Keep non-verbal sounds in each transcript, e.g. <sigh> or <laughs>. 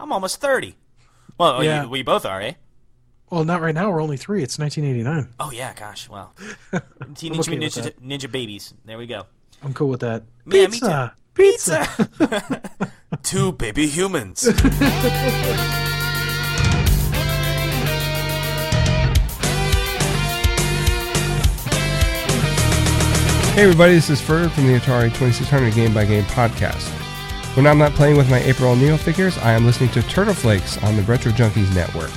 I'm almost 30. Well, Yeah. you, we both are, eh? Well, not right now. We're only three. It's 1989. Oh yeah, gosh. Well, <laughs> Teenage I'm okay Ninja, Ninja Babies. There we go. I'm cool with that. Yeah, me Pizza. Pizza. <laughs> Two baby humans. Hey everybody, this is Ferd from the Atari 2600 Game by Game podcast. When I'm not playing with my April O'Neil figures, I am listening to Turtle Flakes on the Retro Junkies network.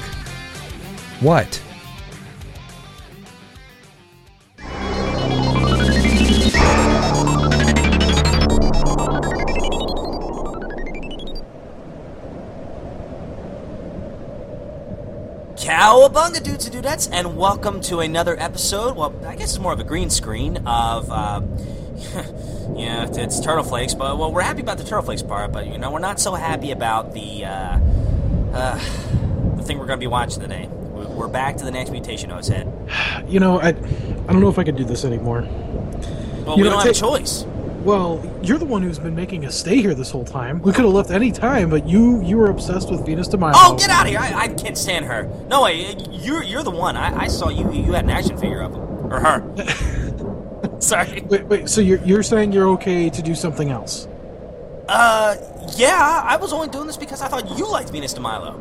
What? Cowabunga dudes and dudettes, and welcome to another episode. Well, I guess it's more of a green screen of, uh, <laughs> yeah, it's Turtle Flakes. But well, we're happy about the Turtle Flakes part, but you know, we're not so happy about the uh, uh, the thing we're going to be watching today. We- We're back to the next mutation, O's head. You know, I, I don't know if I could do this anymore. Well, You we know, don't have a choice. Well, you're the one who's been making us stay here this whole time. We could have left any time, but you you were obsessed with Venus de Milo. Oh, get out of here! I, I can't stand her. No way, you're you're the one. I, I saw you. You had an action figure of her or her. <laughs> Sorry. Wait, wait. So you're you're saying you're okay to do something else? Uh, yeah. I was only doing this because I thought you liked Venus de Milo.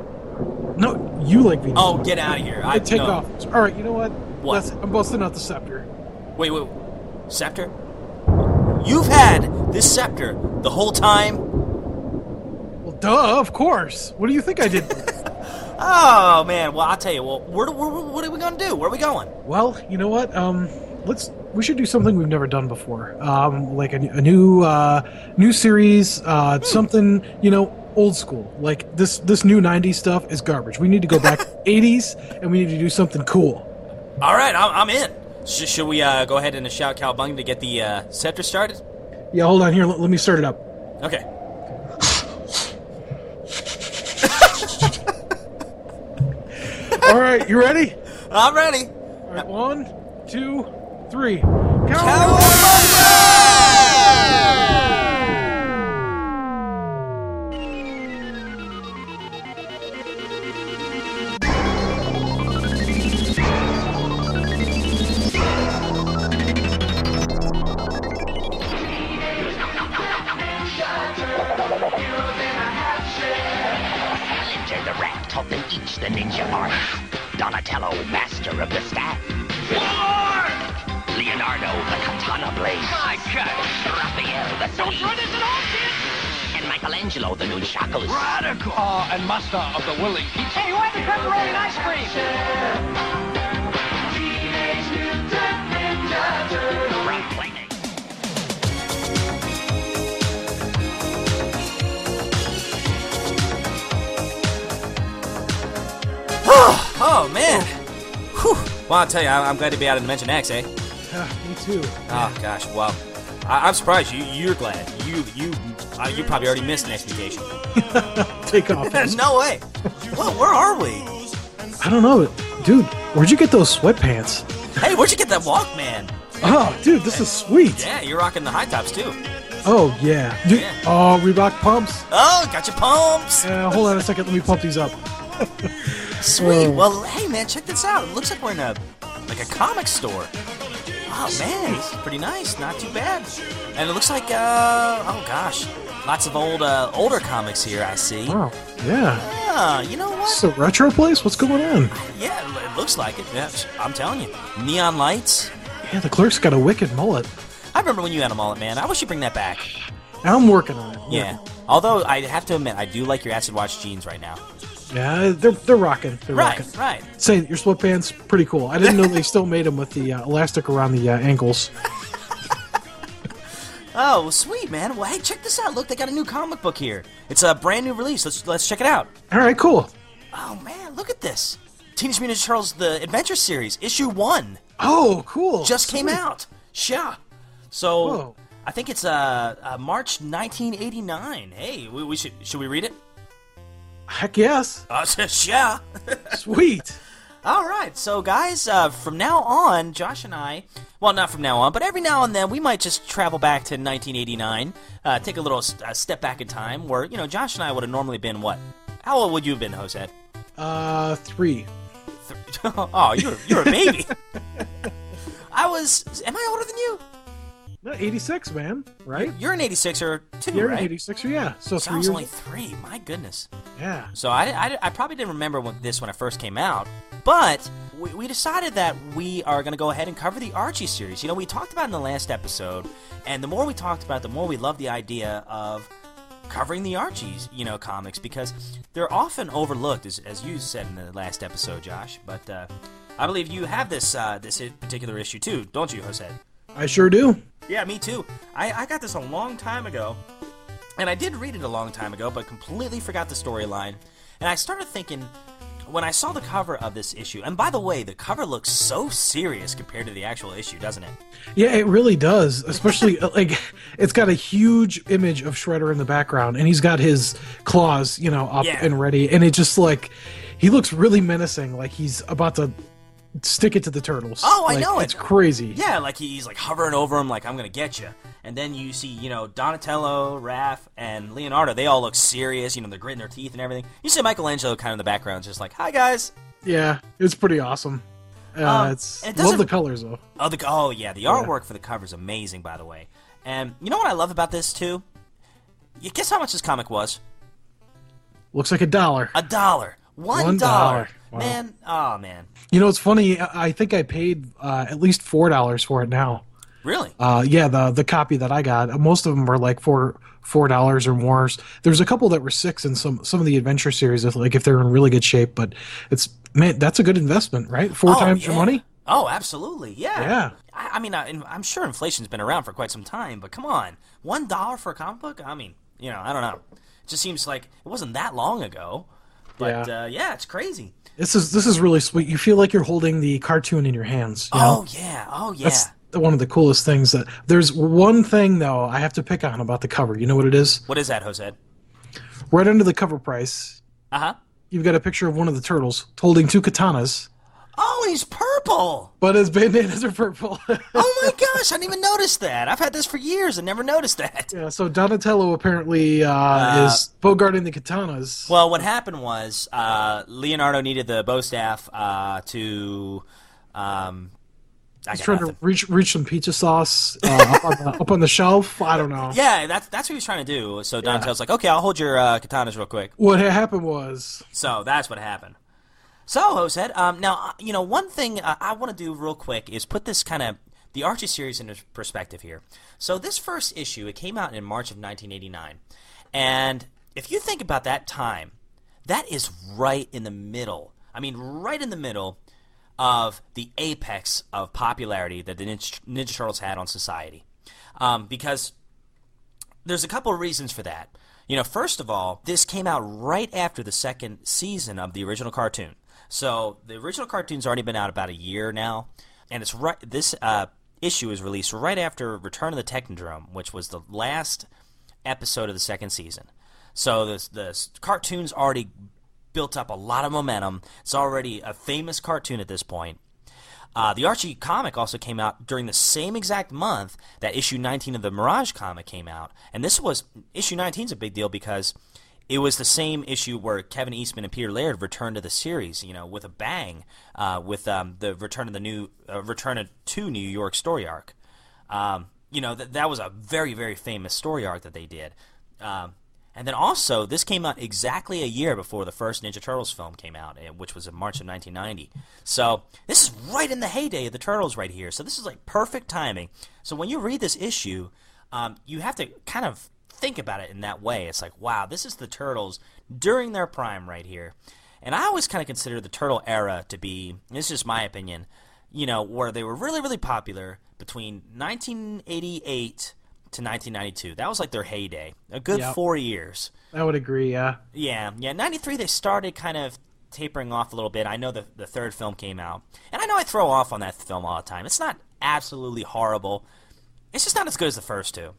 No, you like Venus. Oh, get out of here! Milo. I take no. off. All right. You know what? What? That's- I'm busting out the scepter. Wait, wait. Scepter? You've had this scepter the whole time? Well, duh. Of course. What do you think I did? <laughs> <laughs> Oh, man. Well, I'll tell you. Well, where, where, what are we going to do? Where are we going? well, you know what? Um, let's. We should do something we've never done before. Um, like a, a new uh, new series. Uh, something you know. Old school, like this. This new '90s stuff is garbage. We need to go back '80s, <laughs> and we need to do something cool. All right, I'm, I'm in. Sh- should we uh, go ahead and shout Cowabunga to get the uh, scepter started? Yeah, hold on here. Let, let me start it up. Okay. <laughs> All right, you ready? I'm ready. All right, one, two, three. Splinter the rat each the ninja art. Donatello, master of the staff. Leonardo, the katana blade. My God. Raphael, the Don't throw this at all, kid! And Michelangelo, the nunchakus. Radical. Uh, and master of the willing pizza. Hey, who had the pepperoni and ice cream? From Playmates. Oh, man. Whew. Well, I'll tell you, I'm glad to be out of Dimension X, eh? Yeah, me too. Oh, gosh. Well, I- I'm surprised you, you're glad. You you uh, you probably already missed next mutation. <laughs> Take off. <laughs> no way. Well, where are we? I don't know, dude. Where'd you get those sweatpants? Hey, where'd you get that Walkman? Oh, dude, this is sweet. Yeah, you're rocking the high tops, too. Oh yeah. Dude, Yeah. Oh, Reebok pumps. Oh, got your pumps. Uh, hold on a second. Let me pump these up. <laughs> Sweet. Oh. Well, hey man, check this out. It looks like we're in a like a comic store. Oh man, is pretty nice. Not too bad. And it looks like uh oh gosh, lots of old uh, older comics here. I see. Wow. Yeah. Yeah, you know what? It's a retro place. What's going on? Yeah, it- looks like it. Yeah, I'm telling you, neon lights. Yeah, the clerk's got a wicked mullet. I remember when you had a mullet, man. I wish you bring that back. I'm working on it. Yeah. Although I have to admit, I do like your acid wash jeans right now. Yeah, they're they're rocking. They're Right, rocking. right. Say your sweatpants pretty cool. I didn't know they still made them with the uh, elastic around the uh, ankles. <laughs> Oh, well, sweet, man. Well, hey, check this out. Look, they got a new comic book here. It's a brand new release. Let's let's check it out. All right, cool. Oh man, look at this. Teenage Mutant Ninja Turtles: The Adventure Series, issue one, Oh, cool. just came out. Yeah. So Whoa. I think it's uh, uh March 1989. Hey, we, we should should we read it? Heck yes. Uh, <laughs> yeah. Sweet. <laughs> All right, so guys, uh, from now on, Josh and I, well, not from now on, but every now and then, we might just travel back to 1989, uh, take a little uh, step back in time, where you know Josh and I would have normally been what, How old would you have been, Jose? Uh, three. Th- <laughs> oh, you're you're a baby. I was. Am I older than you? No, 86, man. Right? You're an 86er too, You're right? an 86er, yeah. So So I was only three. My goodness. Yeah. So I, I, I probably didn't remember when, this when it first came out, but we, we decided that we are going to go ahead and cover the Archie series. You know, we talked about it in the last episode, and the more we talked about it, the more we loved the idea of covering the Archies, you know, comics because they're often overlooked, as, as you said in the last episode, Josh. But uh, I believe you have this uh, this particular issue too, don't you, Jose? I sure do. Yeah, me too. I, I got this a long time ago, and I did read it a long time ago, but completely forgot the storyline. And I started thinking when I saw the cover of this issue, and by the way, the cover looks so serious compared to the actual issue, doesn't it? Yeah, it really does. Especially <laughs> like it's got a huge image of Shredder in the background, and he's got his claws, you know, up Yeah. and ready, and it just like he looks really menacing, like he's about to stick it to the turtles. Oh, I Like, know it. It's crazy. Yeah, like he's like hovering over him, like I'm gonna get you. And then you see, you know, Donatello, Raph, and Leonardo. They all look serious. You know, they're gritting their teeth and everything. You see Michelangelo kind of in the background, just like, "Hi guys." Yeah, it's pretty awesome. Uh, Um, it's it love the colors though. Oh, the oh yeah, the artwork for the cover is amazing, by the way. And you know what I love about this too? You guess how much this comic was? Looks like a dollar. A dollar. One One dollar. dollar. Wow. Man, oh man. You know, it's funny. I think I paid uh, at least four dollars for it now. Really? Uh, yeah, the the copy that I got, most of them were like four four dollars or more. There's a couple that were six in some some of the adventure series, if like if they're in really good shape. But it's man, that's a good investment, right? Four Oh, times your money. Oh, absolutely. Yeah. Yeah. I, I mean, I, I'm sure inflation's been around for quite some time, but come on, one dollar for a comic book? I mean, you know, I don't know. It just seems like it wasn't that long ago. But Yeah. uh, yeah, it's crazy. This is this is really sweet. You feel like you're holding the cartoon in your hands. you know? Oh yeah. Oh yeah. That's one of the coolest things. That there's one thing though I have to pick on about the cover. You know what it is? what is that, Jose? Right under the cover price, Uh huh. you've got a picture of one of the turtles holding two katanas, Oh, he's purple. but his bandanas are purple. <laughs> Oh my gosh, I didn't even notice that. I've had this for years and never noticed that. yeah, so Donatello apparently uh, is bogarting the katanas. Well, what happened was uh, Leonardo needed the bow staff uh, to. Um, I He's trying nothing. to reach reach some pizza sauce uh, up, on the, up on the shelf. I don't know. Yeah, that's that's what he was trying to do. So Donatello's like, okay, I'll hold your uh, katanas real quick. What happened was So that's what happened. So, Jose, um, now, uh, you know, one thing uh, I want to do real quick is put this kind of, the Archie series into perspective here. So, this first issue, it came out in March of 1989. And if you think about that time, that is right in the middle. I mean, right in the middle of the apex of popularity that the Ninja, Ninja Turtles had on society. Um, because there's a couple of reasons for that. You know, first of all, this came out right after the second season of the original cartoon. So the original cartoon's already been out about a year now, and it's right. This uh, issue is released right after Return of the Technodrome, which was the last episode of the second season. So the the cartoon's already built up a lot of momentum. It's already a famous cartoon at this point. Uh, the Archie comic also came out during the same exact month that issue 19 of the Mirage comic came out. And this was, issue 19 is a big deal because it was the same issue where Kevin Eastman and Peter Laird returned to the series, you know, with a bang, uh, with um, the return of the new, uh, return of, to New York story arc. Um, you know, th- that was a very, very famous story arc that they did. Um, and then also, this came out exactly a year before the first Ninja Turtles film came out, eh, which was in March of 1990. So this is right in the heyday of the Turtles right here. So this is like perfect timing. So when you read this issue, um, you have to kind of think about it in that way. It's like, wow, this is the Turtles during their prime right here. And I always kind of consider the Turtle era to be, this is just my opinion, you know, where they were really, really popular between 1988 to 1992. That was like their heyday. A good Yep. four years. I would agree. Yeah, Yeah, yeah. 93, they started kind of tapering off a little bit. I know the, the third film came out. And I know I throw off on that film all the time. It's not absolutely horrible, it's just not as good as the first two.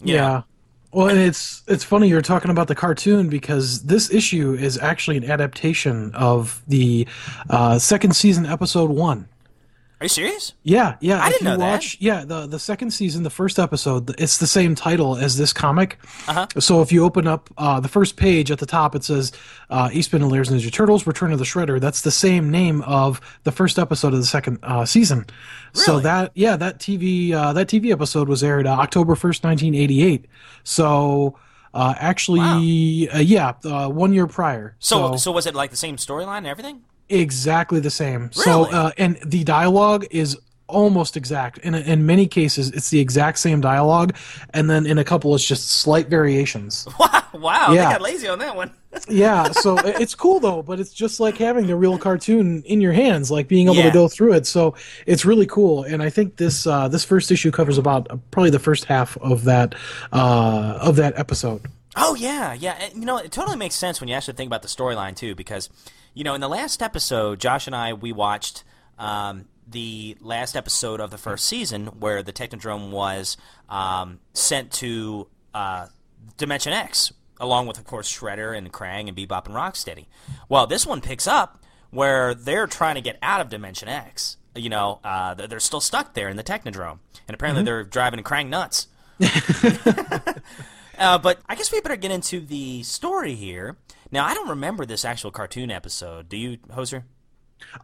You yeah. know? Well, and it's it's funny you're talking about the cartoon because this issue is actually an adaptation of the uh, second season, episode one. Are you serious? Yeah, yeah. I if didn't you know that. watch, Yeah, the the second season, the first episode, it's the same title as this comic. Uh-huh. So if you open up uh, the first page at the top, it says uh, Eastman and Laird's Ninja Turtles: Return of the Shredder. That's the same name of the first episode of the second uh, season. So that yeah, that TV uh, that TV episode was aired uh, October first, nineteen eighty eight. So. Uh, actually, uh, yeah, uh, one year prior. So, so was it like the same storyline and everything? Exactly the same. So, uh, and the dialogue is almost exact. In in many cases, it's the exact same dialogue, and then in a couple, it's just slight variations. <laughs> Wow, wow, Yeah. they got lazy on that one. <laughs> yeah, so it's cool though, but it's just like having the real cartoon in your hands, like being able Yeah. to go through it. So it's really cool, and I think this uh, this first issue covers about uh, probably the first half of that uh, of that episode. Oh yeah, yeah. And, you know, it totally makes sense when you actually think about the storyline too, because you know, in the last episode, Josh and I we watched um, the last episode of the first season where the Technodrome was um, sent to uh, Dimension X, along with of course Shredder and Krang and Bebop and Rocksteady. Well, this one picks up where they're trying to get out of Dimension X. You know, uh, they're they're still stuck there in the Technodrome, and apparently they're driving Krang nuts. <laughs> <laughs> Uh, but I guess we better get into the story here. Now, I don't remember this actual cartoon episode. Do you, Hoser?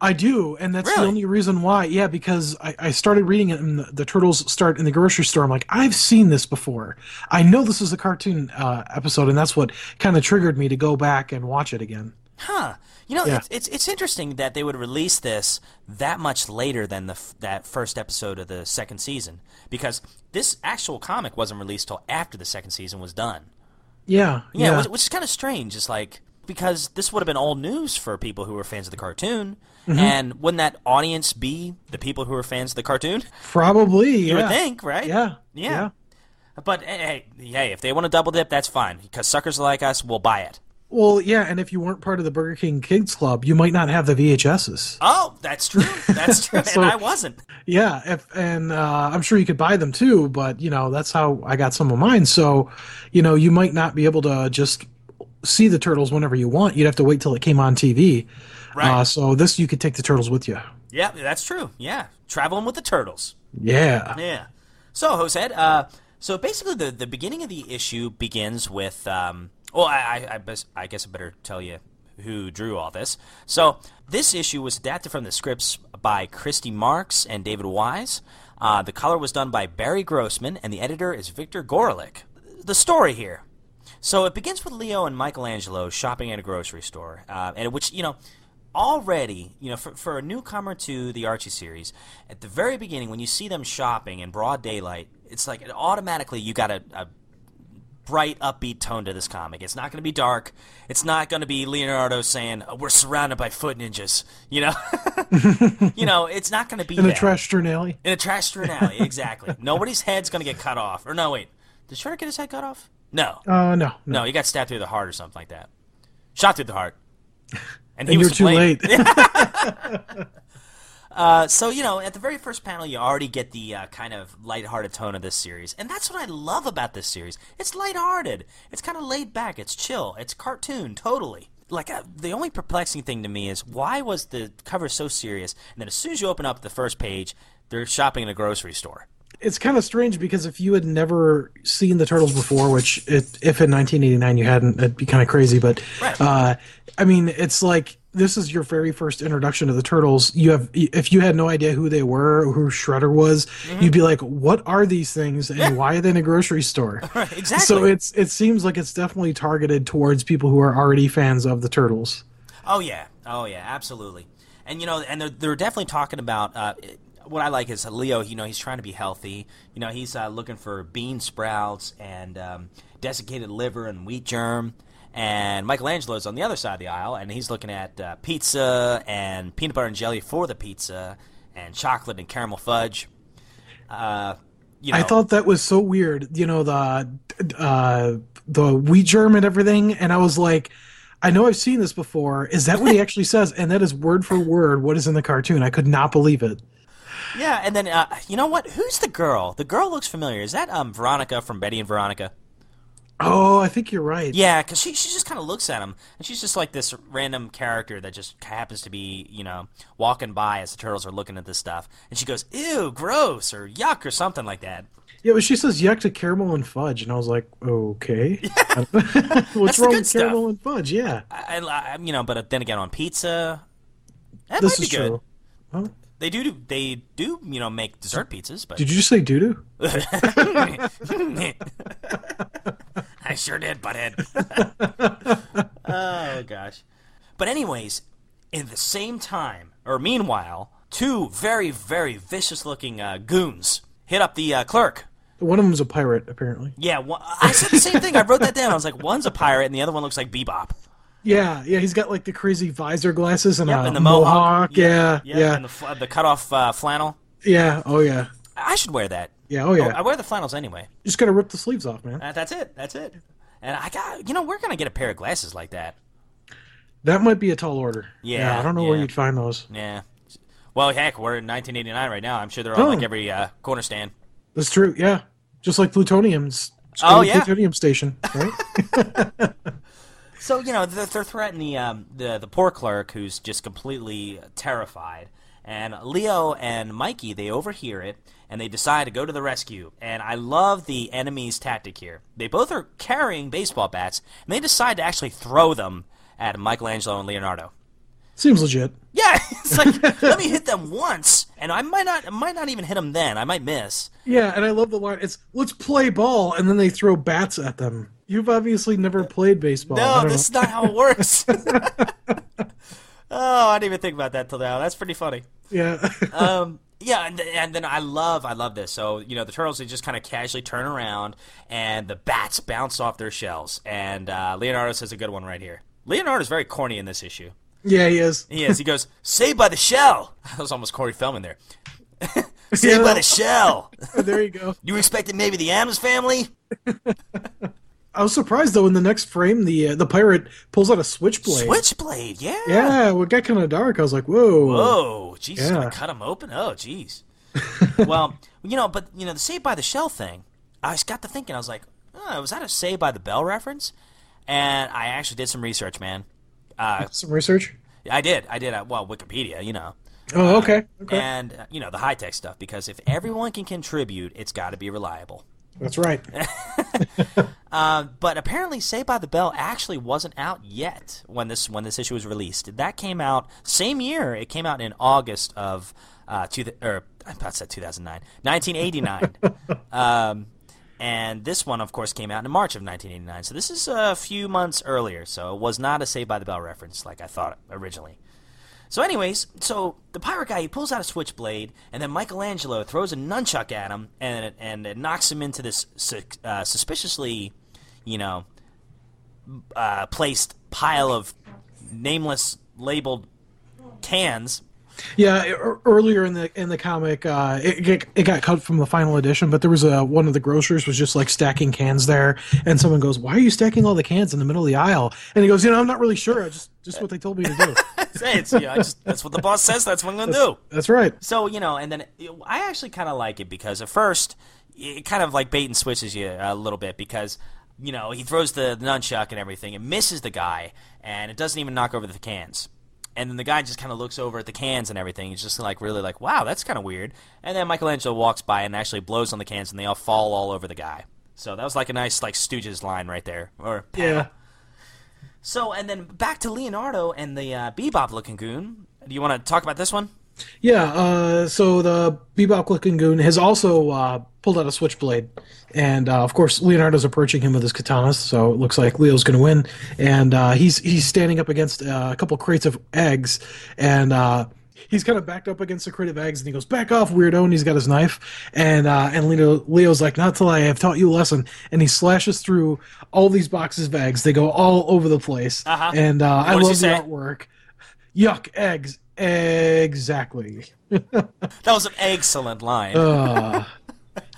I do, and that's Really? the only reason why. Yeah, because I, I started reading it, and the, the turtles start in the grocery store. I'm like, I've seen this before. I know this is a cartoon uh, episode, and that's what kind of triggered me to go back and watch it again. Huh. You know, Yeah. it's, it's it's interesting that they would release this that much later than the that first episode of the second season, because this actual comic wasn't released till after the second season was done. Yeah, Yeah, yeah, Which, which is kind of strange. It's like because this would have been old news for people who were fans of the cartoon, Mm-hmm. and wouldn't that audience be the people who were fans of the cartoon? probably. <laughs> You yeah. would think, right? Yeah, Yeah. yeah. But hey, hey, hey, if they want to double dip, that's fine. Because suckers like us will buy it. Well, yeah, and if you weren't part of the Burger King Kids Club, you might not have the VHSs. Oh, that's true. That's true. <laughs> So- and I wasn't. Yeah, if, and uh, I'm sure you could buy them too, but you know that's how I got some of mine. So, you know, you might not be able to just see the turtles whenever you want. You'd have to wait till it came on TV. Right. Uh, so this you could take the turtles with you. Yeah, that's true. Yeah, traveling with the turtles. Yeah. Yeah. So, Jose, uh, so basically, the the beginning of the issue begins with. Um, well, I I, I, bes- I guess I better tell you who drew all this. So, this issue was adapted from the scripts by Christy Marx and David Wise. Uh, the color was done by Barry Grossman, and the editor is Victor Gorelick. The story here. So it begins with Leo and Michelangelo shopping at a grocery store, uh, and which you know already you know for, for a newcomer to the Archie series, at the very beginning when you see them shopping in broad daylight, it's like automatically you got a, a bright, upbeat tone to this comic. It's not going to be dark. It's not going to be Leonardo saying "Oh, we're surrounded by foot ninjas. You know, <laughs> you know, it's not going to be In a trash alley. In a trash alley, exactly. <laughs> Nobody's head's gonna get cut off. Or no, wait, did Shredder get his head cut off? No, Uh, no, no. no, he got stabbed through the heart or something like that. Shot through the heart, <laughs> and he And was you're too late. Uh, so you know, at the very first panel, you already get the uh, kind of lighthearted tone of this series, and that's what I love about this series. It's lighthearted. It's kind of laid back. It's chill. It's cartoon, totally. Like uh, the only perplexing thing to me is why was the cover so serious, and then as soon as you open up the first page, they're shopping in a grocery store. it's kind of strange because if you had never seen the turtles before, which it, if in 1989 you hadn't, it'd be kind of crazy. But Right. uh, I mean, it's like this is your very first introduction to the turtles. You have if you had no idea who they were, or who Shredder was, you'd be like, "What are these things, and why are they in a grocery store?" <laughs> exactly. So it's it seems like it's definitely targeted towards people who are already fans of the turtles. Oh yeah, oh yeah, absolutely. And you know, and they're, they're definitely talking about uh, what I like is Leo. You know, he's trying to be healthy. You know, he's uh, looking for bean sprouts and um, desiccated liver and wheat germ. And Michelangelo's on the other side of the aisle, and he's looking at uh, pizza and peanut butter and jelly for the pizza, and chocolate and caramel fudge. Uh, you know, I thought that was so weird. You know the uh, the wheat germ and everything, and I was like, I know I've seen this before. Is that what he <laughs> actually says? And that is word for word what is in the cartoon. I could not believe it. yeah. And then uh, you know what? Who's the girl? The girl looks familiar. Is that um, Veronica from Betty and Veronica? Oh, I think you're right. Yeah, because she, she just kind of looks at him, and she's just like this random character that just happens to be, you know, walking by as the turtles are looking at this stuff. And she goes, ew, gross, or yuck, or something like that. Yeah, but she says yuck to caramel and fudge, and I was like, okay. <laughs> <laughs> What's wrong with stuff. caramel and fudge? Yeah, I, I, you know, but uh, then again, on pizza, that this might is be good. true. Huh? They do, they do, you know, make dessert pizzas, but Did you just say doo doo? <laughs> I sure did, butthead. <laughs> oh gosh. But anyways, in the same time, or meanwhile, two very, very vicious-looking uh, goons hit up the uh, clerk. One of them's a pirate, apparently. Yeah, one, I said the same thing. I wrote that down. I was like, one's a pirate, and the other one looks like Bebop. Yeah, yeah, he's got like the crazy visor glasses and Yep, a and the mohawk. Yeah, yeah, yeah, and the, the cut-off uh, flannel. yeah. Oh yeah, I should wear that. Yeah. Oh yeah. I wear the flannels anyway. Just gotta rip the sleeves off, man. Uh, that's it. That's it. And I got, you know, we're gonna get a pair of glasses like that. That might be a tall order. Yeah, I don't know where you'd find those. Yeah. Well, heck, we're in 1989 right now. I'm sure they're on like Oh. every uh, corner stand. That's true. Yeah, just like plutonium's. Oh, yeah. plutonium station, right? <laughs> <laughs> So you know they're, they're threatening the um, the the poor clerk who's just completely terrified, and Leo and Mikey they overhear it and they decide to go to the rescue. And I love the enemy's tactic here. They both are carrying baseball bats, and they decide to actually throw them at Michelangelo and Leonardo. Seems legit. Yeah, <laughs> it's like <laughs> let me hit them once, and I might not I might not even hit them then. I might miss. Yeah, and I love the line. It's let's play ball, and then they throw bats at them. You've obviously never played baseball. No, this is not how it works. <laughs> oh, I didn't even think about that till now. That's pretty funny. Yeah. um, yeah, and, and then I love, I love this. So you know, the turtles they just kind of casually turn around, and the bats bounce off their shells. And uh, Leonardo says a good one right here. Leonardo's very corny in this issue. yeah, he is. He is. He goes, "Saved by the shell." <laughs> That was almost Corey Feldman there. <laughs> Saved Yeah. by the shell. <laughs> there you go. You expected maybe the Adams family? I was surprised though. In the next frame, the uh, the pirate pulls out a switchblade. Switchblade. Yeah. Yeah, well, it got kind of dark. I was like, whoa. Whoa, Jesus, Yeah. cut him open? Oh, jeez. <laughs> well, you know, but you know, the Saved by the Shell thing. I just got to thinking. I was like, oh, was that a Saved by the Bell reference? And I actually did some research, man. Uh, <laughs> Some research. I did. I did. Uh, well, Wikipedia, you know, Oh, okay. Okay. and uh, you know the high tech stuff. Because if everyone can contribute, it's got to be reliable. That's right. <laughs> Uh, but apparently, Saved by the Bell actually wasn't out yet when this when this issue was released. That came out same year. It came out in August of uh, two or I about to say 2009, 1989. <laughs> um, and this one, of course, came out in March of 1989. So this is a few months earlier. So it was not a Saved by the Bell reference like I thought originally. So, anyways, so the pirate guy he pulls out a switchblade, and then Michelangelo throws a nunchuck at him, and and it knocks him into this uh, suspiciously, you know, uh, placed pile of nameless labeled cans. Yeah, e- earlier in the in the comic, uh, it, it got cut from the final edition, but there was a one of the grocers was just like stacking cans there, and someone goes, "Why are you stacking all the cans in the middle of the aisle?" And he goes, "You know, I'm not really sure. I just just what they told me to do." <laughs> Say it's, know, I just, that's what the boss says. That's what I'm gonna do. That's right. So you know, and then I actually kind of like it because at first it kind of like bait and switches you a little bit because you know he throws the, the nunchuck and everything, it misses the guy, and it doesn't even knock over the cans. And then the guy just kind of looks over at the cans and everything. He's just like really like, wow, that's kind of weird. And then Michelangelo walks by and actually blows on the cans, and they all fall all over the guy. So that was like a nice like Stooges line right there, or Yeah. So and then back to Leonardo and the uh, Bebop looking goon. Do you want to talk about this one? Yeah, uh, so the Bebop looking goon has also uh, pulled out a switchblade. And uh, of course, Leonardo's approaching him with his katanas, so it looks like Leo's going to win. And uh, he's he's standing up against uh, a couple crates of eggs, and uh, he's kind of backed up against the crate of eggs, and he goes, "Back off, weirdo!" And he's got his knife, and uh, and Leo, Leo's like, "Not till I have taught you a lesson." And he slashes through all these boxes of eggs. They go all over the place, Uh-huh. and uh, I love he the artwork. Yuck, eggs. Exactly. <laughs> That was an excellent line. Uh,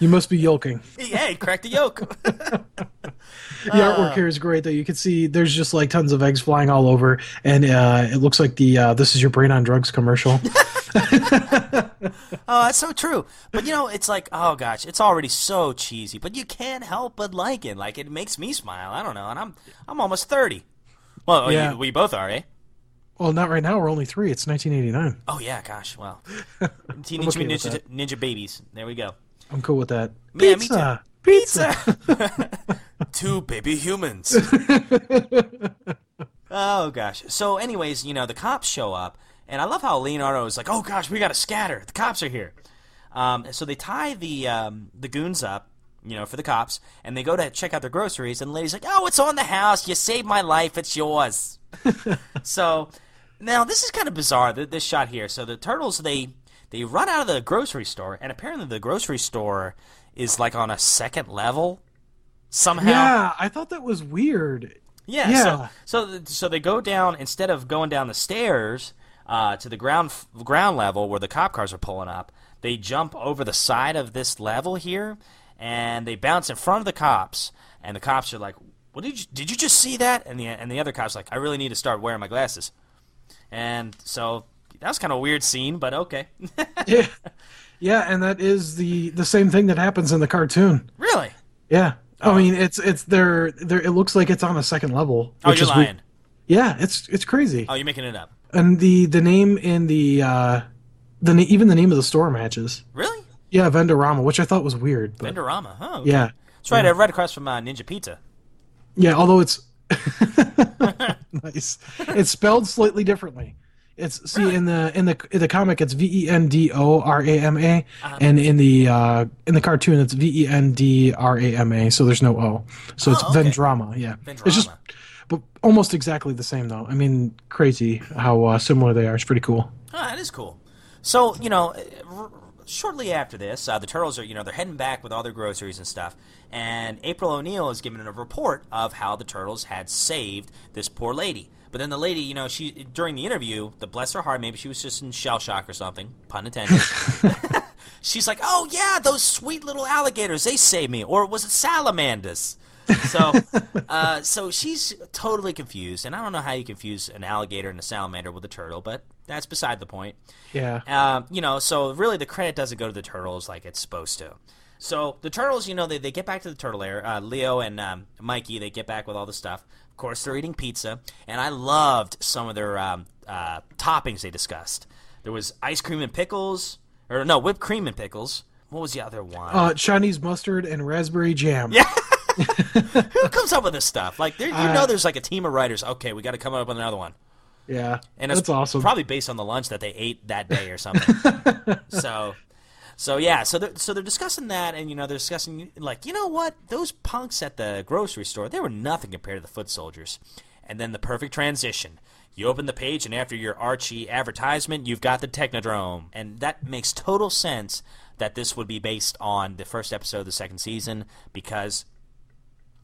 you must be yolking. <laughs> hey, crack the yolk. <laughs> The artwork here is great, though. You can see there's just like tons of eggs flying all over, and uh, it looks like the uh, "This is your brain on drugs" commercial. oh, that's so true. But you know, it's like, oh gosh, it's already so cheesy, but you can't help but like it. Like it makes me smile. I don't know, and I'm I'm almost thirty. Well, Yeah. you, we both are, eh? Well, not right now. We're only three. It's 1989. Oh yeah, gosh. Well, <laughs> Teenage okay Mutant Ninja, Ninja Babies. There we go. I'm cool with that. Yeah, me Pizza. Pizza. <laughs> Two baby humans. <laughs> oh gosh. So, anyways, you know, the cops show up, and I love how Leonardo is like, "Oh gosh, we got to scatter. The cops are here." Um, so they tie the um, the goons up, you know, for the cops, and they go to check out their groceries, and the lady's like, "Oh, it's on the house. You saved my life. It's yours." so now this is kind of bizarre. th- This shot here. So the turtles they they run out of the grocery store, and apparently the grocery store is like on a second level somehow. Yeah, I thought that was weird. Yeah. Yeah. So so so they go down instead of going down the stairs uh, to the ground ground level where the cop cars are pulling up. They jump over the side of this level here, and they bounce in front of the cops. And the cops are like, "What did you did you just see that?" And the and the other cops like, "I really need to start wearing my glasses." And so that was kind of a weird scene, but okay. <laughs> Yeah, yeah, and that is the the same thing that happens in the cartoon. really? Yeah, I mean it's it's there. There, it looks like it's on a second level. Oh, you're lying. yeah, it's it's crazy. Oh, you're making it up. And the the name in the uh, the even the name of the store matches. Really? Yeah, Vendorama, which I thought was weird. But Vendorama? Huh? okay. yeah, That's right. I read across from uh, Ninja Pizza. yeah. Although it's <laughs> nice, it's spelled slightly differently. It's see in the in the in the comic it's V E N D O R A M A, Uh-huh. and in the uh, in the cartoon it's V E N D R A M A. So there's no O. So it's Oh, okay. Vendrama. Yeah, it's just but almost exactly the same though. I mean, crazy how uh, similar they are. It's pretty cool. Oh, that is cool. So you know, shortly after this, uh, the turtles are you know they're heading back with all their groceries and stuff, and April O'Neil is giving a report of how the turtles had saved this poor lady. But then the lady, you know, she during the interview, the bless her heart, maybe she was just in shell shock or something, pun intended. <laughs> She's like, "Oh yeah, those sweet little alligators, they saved me," or was it salamanders? So, <laughs> uh, so she's totally confused, and I don't know how you confuse an alligator and a salamander with a turtle, but that's beside the point. Yeah. Um, you know, so really the credit doesn't go to the turtles like it's supposed to. So the turtles, you know, they, they get back to the turtle lair. Uh, Leo and um, Mikey, they get back with all the stuff. Of course, they're eating pizza, and I loved some of their um, uh, toppings they discussed. There was ice cream and pickles, or no, whipped cream and pickles. What was the other one? Uh, Chinese mustard and raspberry jam. Yeah. <laughs> Who comes up with this stuff? Like, there, you Uh, know, there's like a team of writers. Okay, we got to come up with another one. Yeah. and it's that's awesome. Probably based on the lunch that they ate that day or something. <laughs> so, so yeah, so they're so they're discussing that, and you know they're discussing like you know what those punks at the grocery store they were nothing compared to the foot soldiers, and then the perfect transition. You open the page, and after your Archie advertisement, you've got the Technodrome, and that makes total sense that this would be based on the first episode of the second season because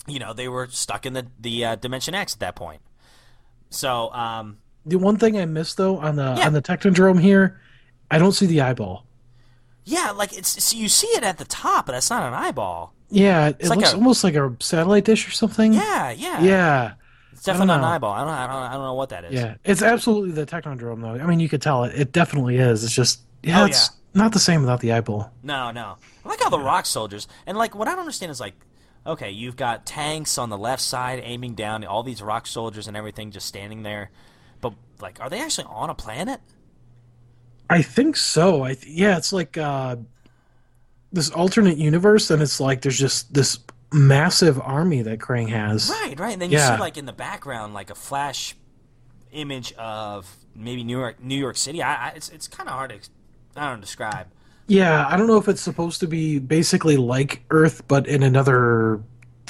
you know they were stuck in the the uh, Dimension X at that point. So, um, the one thing I missed though on the Yeah. on the Technodrome here, I don't see the eyeball. Yeah, like it's so you see it at the top, but that's not an eyeball. Yeah, it like looks a- almost like a satellite dish or something. Yeah, yeah, Yeah. It's definitely not an eyeball. I don't, I don't, I don't know what that is. Yeah. It's absolutely the Technodrome though. I mean, you could tell it. It definitely is. It's just yeah, Oh, it's not the same without the eyeball. No, no. I like how the rock soldiers and like what I don't understand is like, okay, you've got tanks on the left side aiming down, all these rock soldiers and everything just standing there, like, are they actually on a planet? I think so. I th- yeah, it's like uh this alternate universe and it's like there's just this massive army that Krang has. Right, right. And then you Yeah. see like in the background like a flash image of maybe New York, New York City. I, I it's it's kind of hard to, I don't know, describe. Yeah, I don't know if it's supposed to be basically like Earth, but in another,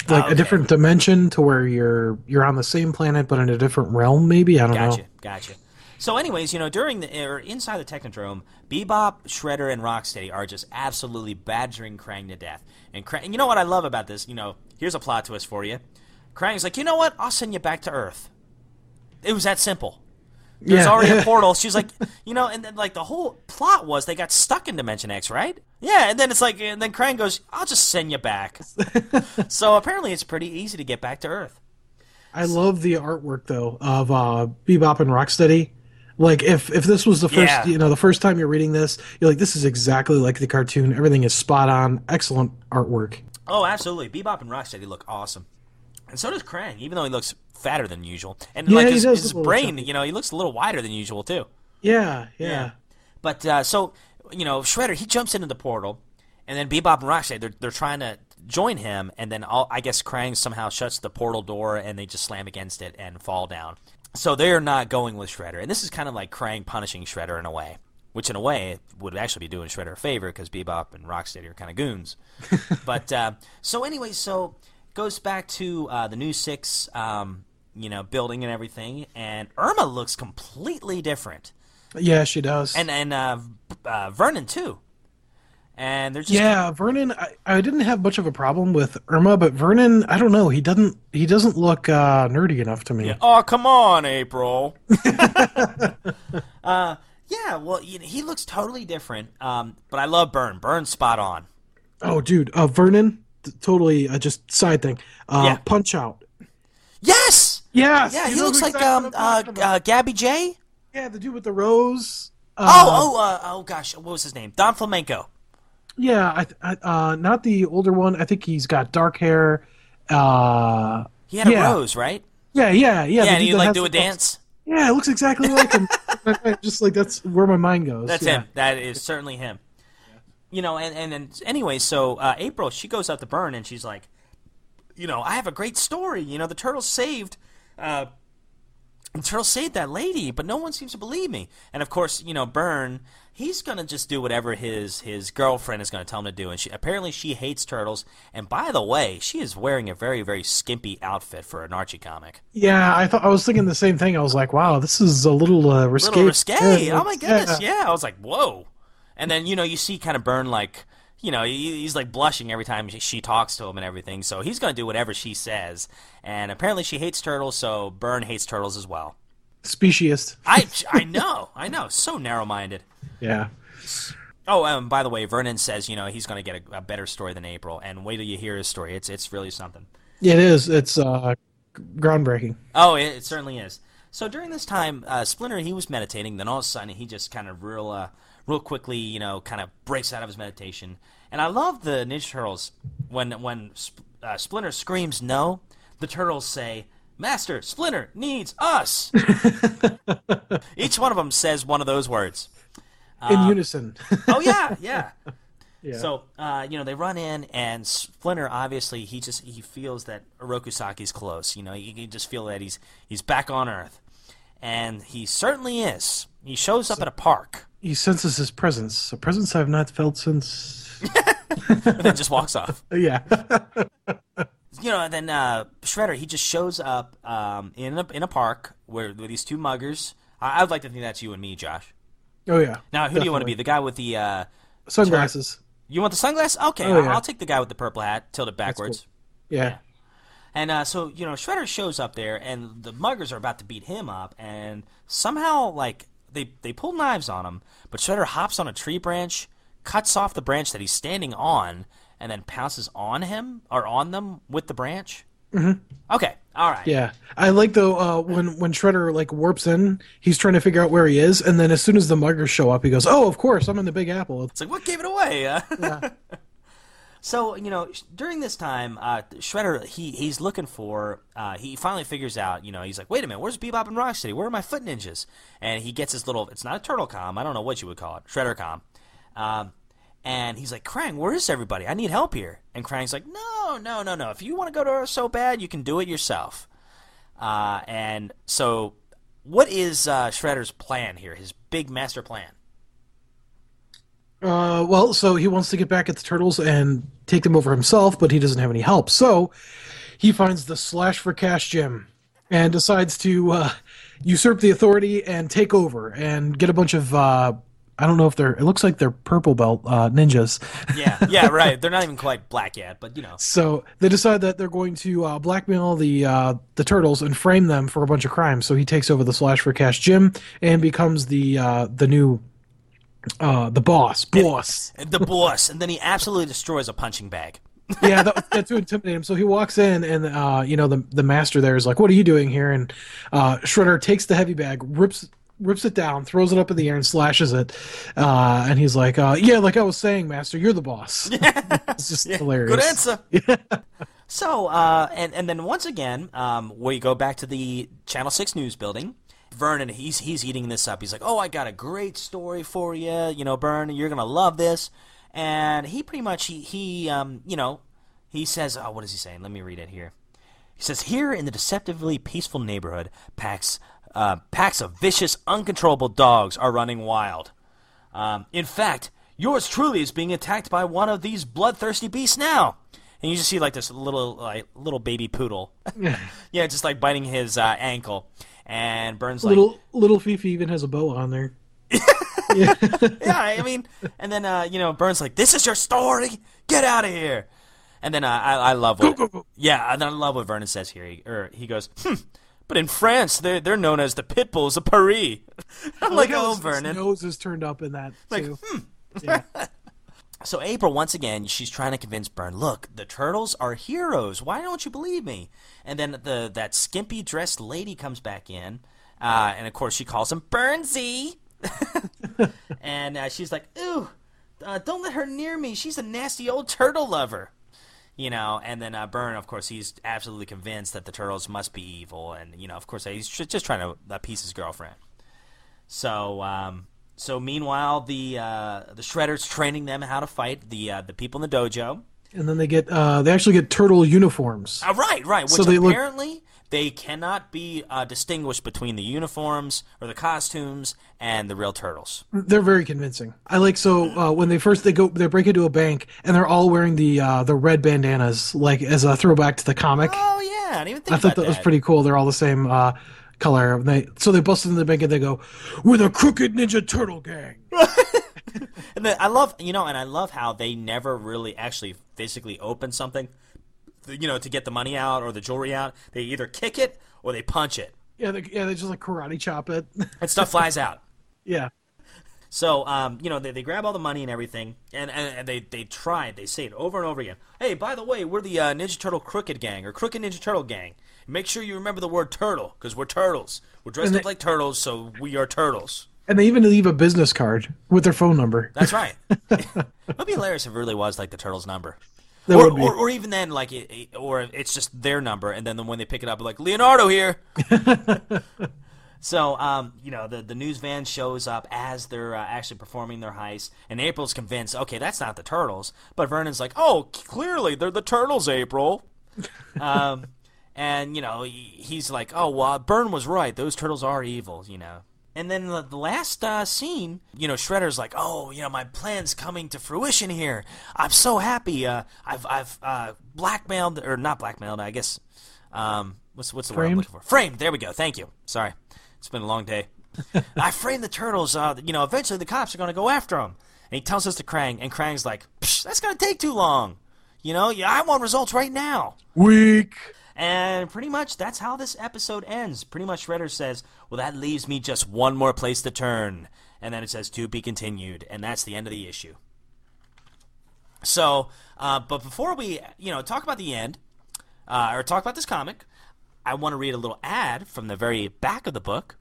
like okay. a different dimension, to where you're you're on the same planet but in a different realm. Maybe I don't Gotcha, know. gotcha. Gotcha. So, anyways, you know, during the or inside the Technodrome, Bebop, Shredder, and Rocksteady are just absolutely badgering Krang to death. And Krang, and you know what I love about this? You know, here's a plot twist for you. Krang's like, you know what? I'll send you back to Earth. It was that simple. There's Yeah. already a <laughs> portal. She's like, you know, and then like the whole plot was they got stuck in Dimension X, right? Yeah, and then it's like, and then Krang goes, "I'll just send you back." <laughs> so apparently, it's pretty easy to get back to Earth. I love the artwork though of uh, Bebop and Rocksteady. Like if if this was the first Yeah. you know the first time you're reading this, you're like this is exactly like the cartoon. Everything is spot on. Excellent artwork. Oh, absolutely. Bebop and Rocksteady look awesome, and so does Krang, even though he looks fatter than usual. And Yeah, like his, his look a little brain, you know, he looks a little wider than usual too. Yeah, yeah. But uh, so you know, Shredder he jumps into the portal, and then Bebop and Rocksteady they're they're trying to join him, and then all, I guess Krang somehow shuts the portal door, and they just slam against it and fall down. So they're not going with Shredder, and this is kind of like Krang punishing Shredder in a way, which in a way would actually be doing Shredder a favor because Bebop and Rocksteady are kind of goons. <laughs> but uh, so anyway, so goes back to uh, the new six, um, you know, building and everything, and Irma looks completely different Yeah, she does. and and uh, uh, Vernon too. And they're just yeah, Vernon. I, I didn't have much of a problem with Irma, but Vernon, I don't know. He doesn't. He doesn't look uh, nerdy enough to me. Oh come on, April. <laughs> uh, yeah, well, you know, he looks totally different. Um, but I love Burne. Burne's spot on. Oh, dude, uh, Vernon. Totally, uh, just side thing. Uh, Yeah. Punch out. Yes. Yes. Yeah, he know looks like um uh, uh Gabby Jay. yeah, the dude with the rose. Oh Uh, oh uh, oh gosh, what was his name? Don Flamenco. Yeah, I, th- I, uh, not the older one. I think he's got dark hair. Uh, He had a Yeah. rose, right? yeah, yeah, yeah. Yeah, the and he like do a the- dance. Yeah, it looks exactly like him. <laughs> <laughs> just like that's where my mind goes. That's yeah. him. That is certainly him. You know, and and, and anyway, so uh, April she goes out to Burne and she's like, you know, I have a great story. You know, the turtles saved. Uh, the turtles saved that lady, but no one seems to believe me. And of course, you know, Burne, he's gonna just do whatever his his girlfriend is gonna tell him to do. And she apparently she hates turtles. And by the way, she is wearing a very very skimpy outfit for an Archie comic. Yeah, I thought I was thinking the same thing. I was like, wow, this is a little uh, A risque. little risque. Yeah, oh my goodness, yeah. I was like, whoa. And then you know you see kind of Burne like you know he, he's like blushing every time she, she talks to him and everything. So he's gonna do whatever she says. And apparently she hates turtles, so Burne hates turtles as well. Speciest. I <laughs> I know, I know, so narrow minded. Yeah. Oh, um, by the way, Vernon says you know he's gonna get a, a better story than April, and wait till you hear his story. It's it's really something. Yeah, it is. It's uh, groundbreaking. Oh, it, it certainly is. So during this time, uh, Splinter he was meditating. Then all of a sudden, he just kind of real, uh, real quickly, you know, kind of breaks out of his meditation. And I love the Ninja Turtles when when uh, Splinter screams no, the turtles say, "Master, Splinter needs us." <laughs> Each one of them says one of those words. In unison. <laughs> Oh yeah, yeah. <laughs> yeah. So uh, you know they run in, and Splinter obviously he just he feels that Oroku Saki's close. You know, you can just feel that he's he's back on Earth, and he certainly is. He shows up at a park, he senses his presence, a presence I've not felt since. <laughs> and then just walks off. <laughs> yeah. <laughs> You know, and then uh, Shredder he just shows up um, in a in a park where with these two muggers. I, I'd like to think that's you and me, Josh. oh yeah. Now, who do you want to be? The guy with the uh, Sunglasses. you want the sunglasses? Okay, Oh, I'll, yeah. I'll take the guy with the purple hat, tilted backwards. Yeah. And uh, so you know, Shredder shows up there, and the muggers are about to beat him up, and somehow like they they pull knives on him, but Shredder hops on a tree branch, cuts off the branch that he's standing on, and then pounces on him or on them with the branch. Mm-hmm. Okay, all right. Yeah, I like though uh, when when Shredder like warps in, he's trying to figure out where he is, and then as soon as the muggers show up, he goes, "Oh, of course, I'm in the Big Apple." It's like what gave it away? <laughs> Uh, so you know, during this time, uh, Shredder he he's looking for. Uh, he finally figures out. You know, he's like, wait a minute, where's Bebop and Rocksteady? Where are my foot ninjas? And he gets his little. It's not a turtle com. I don't know what you would call it. Shredder com. Um, and he's like, Krang, where is everybody? I need help here. And Krang's like, no, no, no, no. If you want to go to Earth so bad, you can do it yourself. Uh, and so, what is uh, Shredder's plan here? His big master plan? Uh, well, so he wants to get back at the turtles and take them over himself, but he doesn't have any help. So he finds the Slash for Cash gym and decides to uh, usurp the authority and take over and get a bunch of. Uh, I don't know if they're. It looks like they're purple belt uh, ninjas. Yeah, <laughs> yeah, right. They're not even quite black yet, but you know. So they decide that they're going to uh, blackmail the uh, the turtles and frame them for a bunch of crimes. So he takes over the Slash for Cash gym and becomes the uh, the new uh, the boss. Boss. the boss, and then he absolutely destroys a punching bag. <laughs> yeah, that, that to intimidate him. So he walks in, and uh, you know the the master there is like, "What are you doing here?" And uh, Shredder takes the heavy bag, rips rips it down, throws it up in the air, and slashes it. Uh, and he's like, uh, "Yeah, like I was saying, Master, you're the boss." <laughs> it's just hilarious. Good answer. Yeah. <laughs> So, uh, and and then once again, um, we go back to the Channel Six News building. Vernon, he's he's eating this up. He's like, "Oh, I got a great story for you. You know, Burne, you're gonna love this." And he pretty much he he um you know he says, "Oh, what is he saying? Let me read it here." He says, "Here in the deceptively peaceful neighborhood, packs uh, packs of vicious, uncontrollable dogs are running wild. Um, in fact, yours truly is being attacked by one of these bloodthirsty beasts now." And you just see like this little like little baby poodle, <laughs> yeah, just like biting his uh, ankle. And Burne's like, Little little Fifi even has a bow on there. <laughs> yeah, I mean, and then uh, you know, Burne's like, "This is your story. Get out of here." And then uh, I, I love what, go, go. yeah, and then I love what Vernon says here. He, or he goes, hmm, "But in France, they're they're known as the pit bulls of Paris." <laughs> I'm like, how "Oh, his- his Vernon." nose is turned up in that Like, too. hmm. Yeah. <laughs> So April, once again, she's trying to convince Burne, look, the turtles are heroes. Why don't you believe me? And then the that skimpy dressed lady comes back in, uh, and of course she calls him Burnsy, <laughs> and uh, she's like, ooh, uh, don't let her near me. She's a nasty old turtle lover. You know, and then uh, Burne, of course, he's absolutely convinced that the turtles must be evil, and you know, of course, he's just trying to appease his girlfriend. So, um, so meanwhile, the uh, the Shredder's training them how to fight the uh, the people in the dojo. and then they get uh, they actually get turtle uniforms. Uh, right, right. Which So they look- apparently they cannot be uh, distinguished between the uniforms or the costumes and the real turtles. They're very convincing. I like so uh, when they first they go they break into a bank and they're all wearing the uh, the red bandanas like as a throwback to the comic. Oh yeah, I didn't even think I thought about that was pretty cool. They're all the same uh, color. And they so they bust into the bank and they go, "We're the Crooked Ninja Turtle Gang." <laughs> And then I love, you know, and I love how they never really actually physically open something, you know, to get the money out or the jewelry out. They either kick it or they punch it, Yeah, they, yeah, they just like karate chop it. and stuff flies out. <laughs> yeah, So, um, you know, they, they grab all the money and everything, and, and, and they, they try, they say it over and over again. Hey, by the way, we're the uh, Ninja Turtle Crooked Gang, or Crooked Ninja Turtle Gang. Make sure you remember the word turtle, because we're turtles. We're dressed And up like turtles, so we are turtles. and they even leave a business card with their phone number. That's right. <laughs> it would be hilarious if it really was like the turtle's number. Or, would be. or, or even then, like, it- or it's just their number, and then when they pick it up, like Leonardo here. <laughs> so, um, you know, the the news van shows up as they're uh, actually performing their heist, and April's convinced, okay, that's not the turtles, but Vernon's like, oh, clearly they're the turtles, April. <laughs> um, and you know, he's like, oh, well, Burne was right; those turtles are evil, you know. And then the, the last uh, scene, you know, Shredder's like, "Oh, you know, my plan's coming to fruition here. I'm so happy. Uh, I've I've uh, blackmailed or not blackmailed. I guess. Um, what's what's the word I'm looking for? Framed. There we go. Thank you. Sorry, it's been a long day. <laughs> I framed the turtles. Uh, you know, eventually the cops are going to go after them. And he tells us to Krang, and Krang's like, Psh, "That's going to take too long. You know, yeah, I want results right now." Weak. And pretty much that's how this episode ends. Pretty much Shredder says, Well, that leaves me just one more place to turn. And then it says, To be continued. And that's the end of the issue. So, uh, but before we, you know, talk about the end, uh, or talk about this comic, I want to read a little ad from the very back of the book.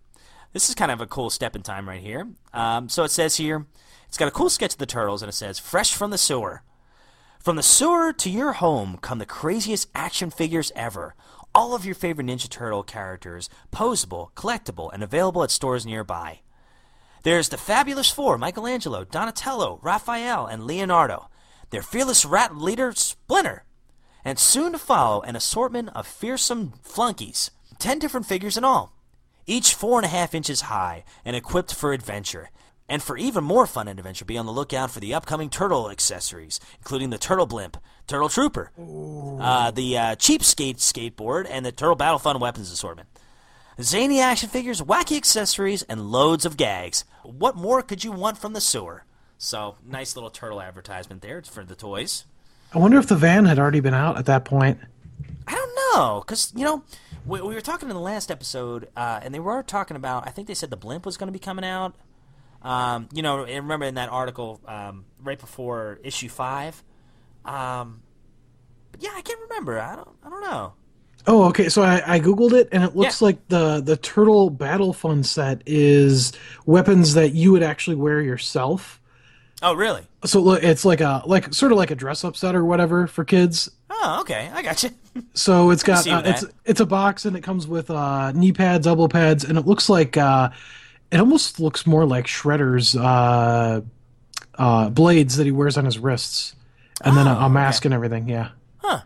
This is kind of a cool step in time right here. Um, so it says here, it's got a cool sketch of the turtles, and it says, Fresh from the sewer. From the sewer to your home come the craziest action figures ever. All of your favorite Ninja Turtle characters, posable, collectible, and available at stores nearby. There's the Fabulous Four Michelangelo, Donatello, Raphael, and Leonardo. Their fearless rat leader, Splinter. And soon to follow an assortment of fearsome flunkies. Ten different figures in all. Each four and a half inches high and equipped for adventure. And for even more fun and adventure, be on the lookout for the upcoming turtle accessories, including the Turtle Blimp, Turtle Trooper, uh, the uh, Cheapskate skateboard, and the Turtle Battle Fun weapons assortment. Zany action figures, wacky accessories, and loads of gags. What more could you want from the sewer? So, nice little turtle advertisement there for the toys. I wonder if the van had already been out at that point. I don't know, because, you know, we, we were talking in the last episode, uh, and they were talking about, I think they said the blimp was going to be coming out. Um, you know, and remember in that article um, right before issue five? Um, but yeah, I can't remember. I don't, I don't know. Oh, okay. So I, I googled it, and it looks Yeah. like the the Turtle Battle Fun set is weapons that you would actually wear yourself. Oh, really? So it's like a like sort of like a dress up set or whatever for kids. Oh, okay. I got you. <laughs> So it's got uh, it's it's a box and it comes with uh, knee pads, elbow pads, and it looks like uh, it almost looks more like Shredder's uh, uh, blades that he wears on his wrists, and then a, a mask and everything. Yeah, Huh.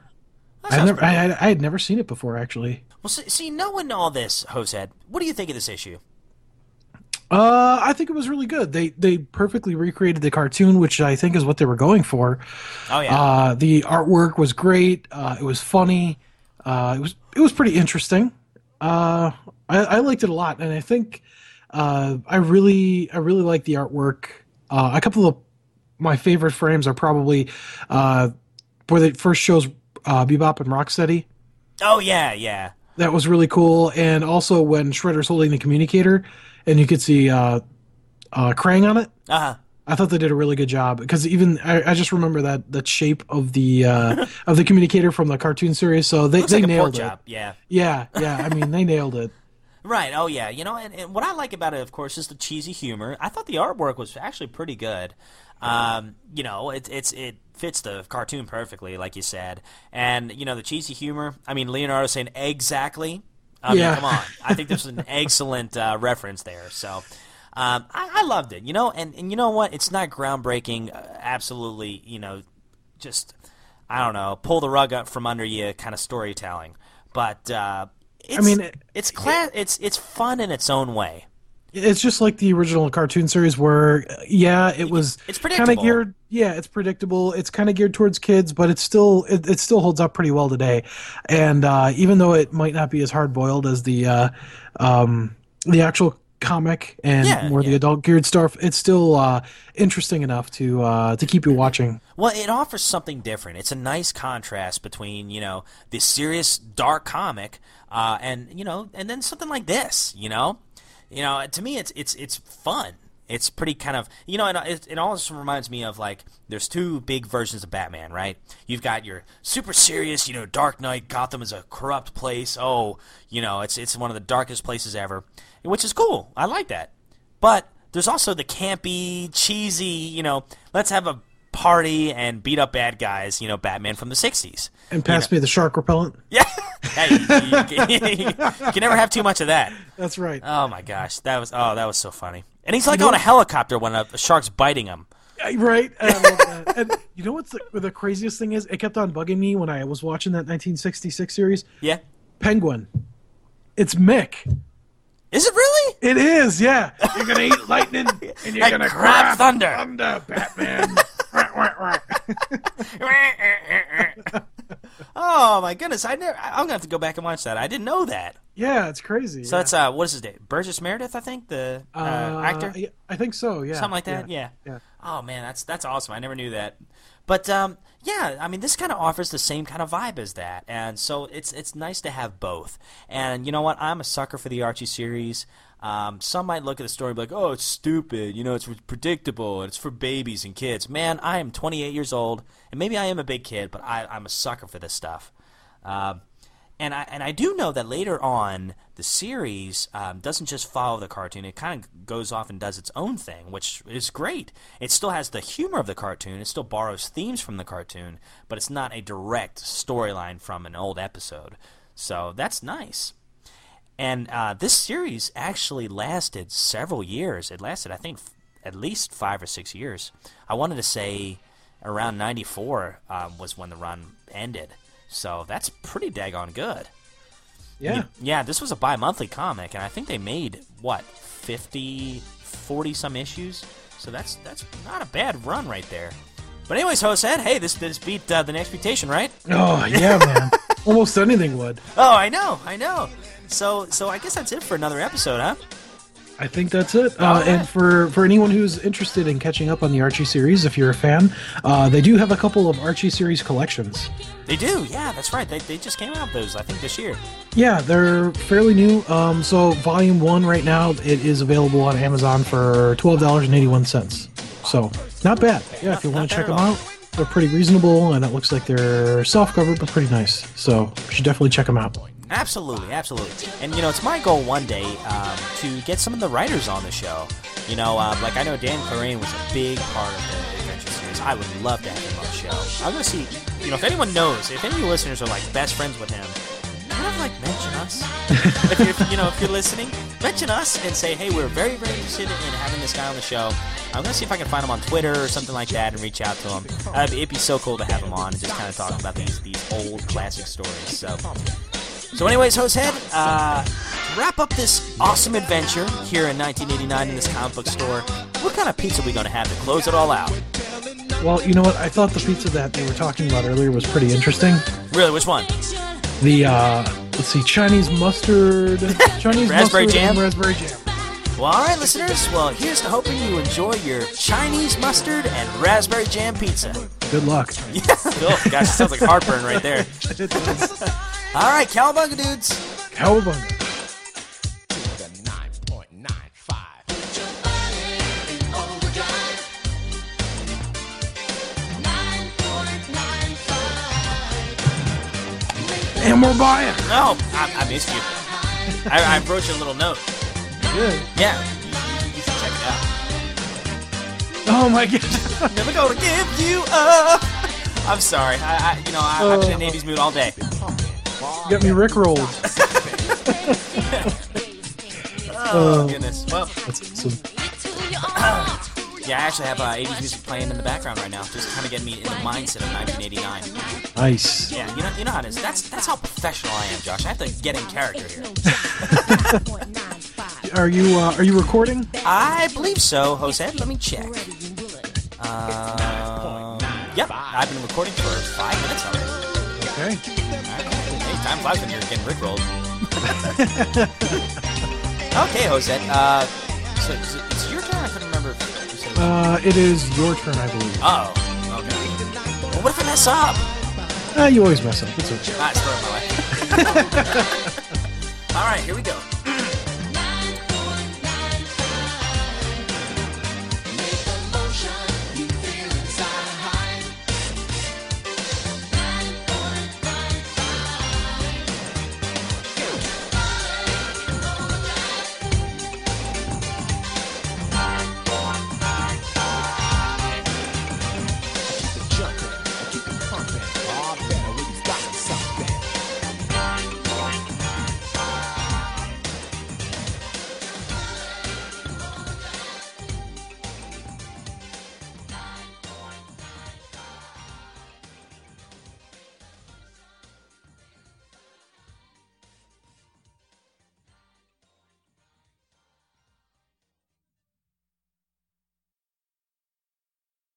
I never I, I, I had never seen it before actually. Well, see, see, knowing all this, Jose, what do you think of this issue? Uh, I think it was really good. They they perfectly recreated the cartoon, which I think is what they were going for. Oh yeah. Uh, the artwork was great. Uh, it was funny. Uh, it was it was pretty interesting. Uh, I, I liked it a lot, and I think uh, I really I really like the artwork. Uh, a couple of my favorite frames are probably uh, where it first shows uh, Bebop and Rocksteady. oh yeah, yeah. That was really cool, and also when Shredder's holding the communicator, and you could see uh, uh, Krang on it. Uh huh. I thought they did a really good job because even I, I just remember that that shape of the uh, of the communicator from the cartoon series. So they Looks they like nailed it. chop. Yeah. Yeah, yeah. I mean, they nailed it. <laughs> Right. Oh yeah. You know, and, and what I like about it, of course, is the cheesy humor. I thought the artwork was actually pretty good. Um, you know, it, it's it fits the cartoon perfectly, like you said, and you know the cheesy humor. I mean, Leonardo saying exactly. I Yeah. mean, come on. I think this is an <laughs> excellent uh, reference there. So. Um, I, I loved it, you know, and, and you know what? It's not groundbreaking, uh, absolutely, you know, just I don't know, pull the rug up from under you kind of storytelling. But uh, it's, mean, it- it's class, it's it's fun in its own way. It's just like the original cartoon series, where yeah, it was It's kind of geared. Yeah, it's predictable. It's kind of geared towards kids, but it's still it, it still holds up pretty well today. And uh, even though it might not be as hard boiled as the uh, um, the actual comic and Yeah, more the adult geared stuff, it's still uh, interesting enough to uh, to keep you watching. Well, it offers something different. It's a nice contrast between you know this serious dark comic uh, and you know and then something like this. You know, you know to me it's it's it's fun. It's pretty kind of you know, and it, it also reminds me of like there's two big versions of Batman, right? You've got your super serious, you know, Dark Knight. Gotham is a corrupt place. Oh, you know, it's it's one of the darkest places ever, which is cool. I like that. But there's also the campy, cheesy, you know, let's have a party and beat up bad guys, you know, Batman from the 60s. And pass me the shark repellent. <laughs> Yeah. hey, you, you- <laughs> you can never have too much of that. That's right. Oh my gosh, that was oh, that was so funny. And he's like on a helicopter when a, a shark's biting him. Uh, Right. And I love that. And <laughs> you know what's the, the craziest thing is? It kept on bugging me when I was watching that 1966 series. Yeah. Penguin. It's Mick. Is it really? It is, yeah. You're gonna eat lightning and you're gonna grab thunder. thunder, Batman. Oh my goodness, I never. I'm gonna have to go back and watch that. I didn't know that. yeah, it's crazy. So yeah. that's uh, what is his name? Burgess Meredith, I think the uh, Uh, actor. I think so. Yeah, something like that. Yeah. yeah. Oh man, that's that's awesome. I never knew that. But um, yeah, I mean, this kind of offers the same kind of vibe as that, and so it's it's nice to have both. And you know what? I'm a sucker for the Archie series. Um, some might look at the story and be like, "Oh, it's stupid. You know, it's predictable. and It's for babies and kids." Man, I am 28 years old, and maybe I am a big kid, but I, I'm a sucker for this stuff. Um, and I and I do know that later on the series um, doesn't just follow the cartoon; it kind of goes off and does its own thing, which is great. It still has the humor of the cartoon; it still borrows themes from the cartoon, but it's not a direct storyline from an old episode. So that's nice. And uh, this series actually lasted several years. It lasted, I think, f- at least five or six years. I wanted to say around '94 um, was when the run ended. So that's pretty daggone good. Yeah. Yeah, this was a bi-monthly comic, and I think they made what 50, 40 some issues. So that's that's not a bad run right there. But anyways, said, hey, this this beat uh, the expectation, right? Oh yeah, man. <laughs> Almost anything would. Oh, I know, I know. So so I guess that's it for another episode, huh? I think that's it. Uh, Alright. And for, for anyone who's interested in catching up on the Archie series, if you're a fan, uh, they do have a couple of Archie series collections. They do, yeah, that's right. They, they just came out those, I think, this year. Yeah, they're fairly new. Um, so volume one right now, it is available on Amazon for twelve dollars and eighty one cents. So not bad. Yeah, if you want to check them out, they're pretty reasonable, and it looks like they're self covered but pretty nice. So you should definitely check them out. Absolutely, absolutely. And you know, it's my goal one day um, to get some of the writers on the show. You know, um, like I know Dean Clarrain was a big part of the Adventure series. I would love to have him on the show. I'm gonna see. You know, if anyone knows, if any listeners are like best friends with him, kind of like mention us. if, you know, if you're listening, mention us and say, hey, we're very, very interested in having this guy on the show. I'm gonna see if I can find him on Twitter or something like that and reach out to him. Uh, it'd be so cool to have him on and just kind of talk about these these old classic stories. So, so anyways, Hosehead, uh, wrap up this awesome adventure here in 1989 in this comic book store, what kind of pizza are we gonna have to close it all out? Well, you know what? I thought the pizza that they were talking about earlier was pretty interesting. Really, which one? The uh, let's see, Chinese mustard, <laughs> Chinese Raspberry mustard jam? and raspberry jam. Well, all right, listeners. Well, here's to hoping you enjoy your Chinese mustard and raspberry jam pizza. Good luck. <laughs> Yeah. Oh, gosh, it sounds like heartburn right there. <laughs> All right, cowabunga dudes. Cowabunga. And we're buying. No, I, I missed you. I, I wrote you a little note. Good. Yeah, you, you, you should check it out. Oh my god. <laughs> Never gonna give you up. I'm sorry. I, I you know, I, I've been in Oh. 80s mood all day. You got me rickrolled. <laughs> Oh, Oh. goodness. Well, That's awesome. Yeah, I actually have uh, 80s music playing in the background right now, just kind of getting me in the mindset of 1989. Nice. Yeah, you know, you know how it is. That's that's how professional I am, Josh. I have to get in character here. <laughs> Are you uh, are you recording? I believe so, Jose. Let me check. Um, yep, I've been recording for five minutes already. Okay. Hey, time flies when you're getting rickrolled. <laughs> okay, Jose. Uh, so is Uh, it is your turn, I believe. oh, okay. Well, what if I mess up? Ah, you always mess up. It's okay. Ah, story of my life. All right, here we go.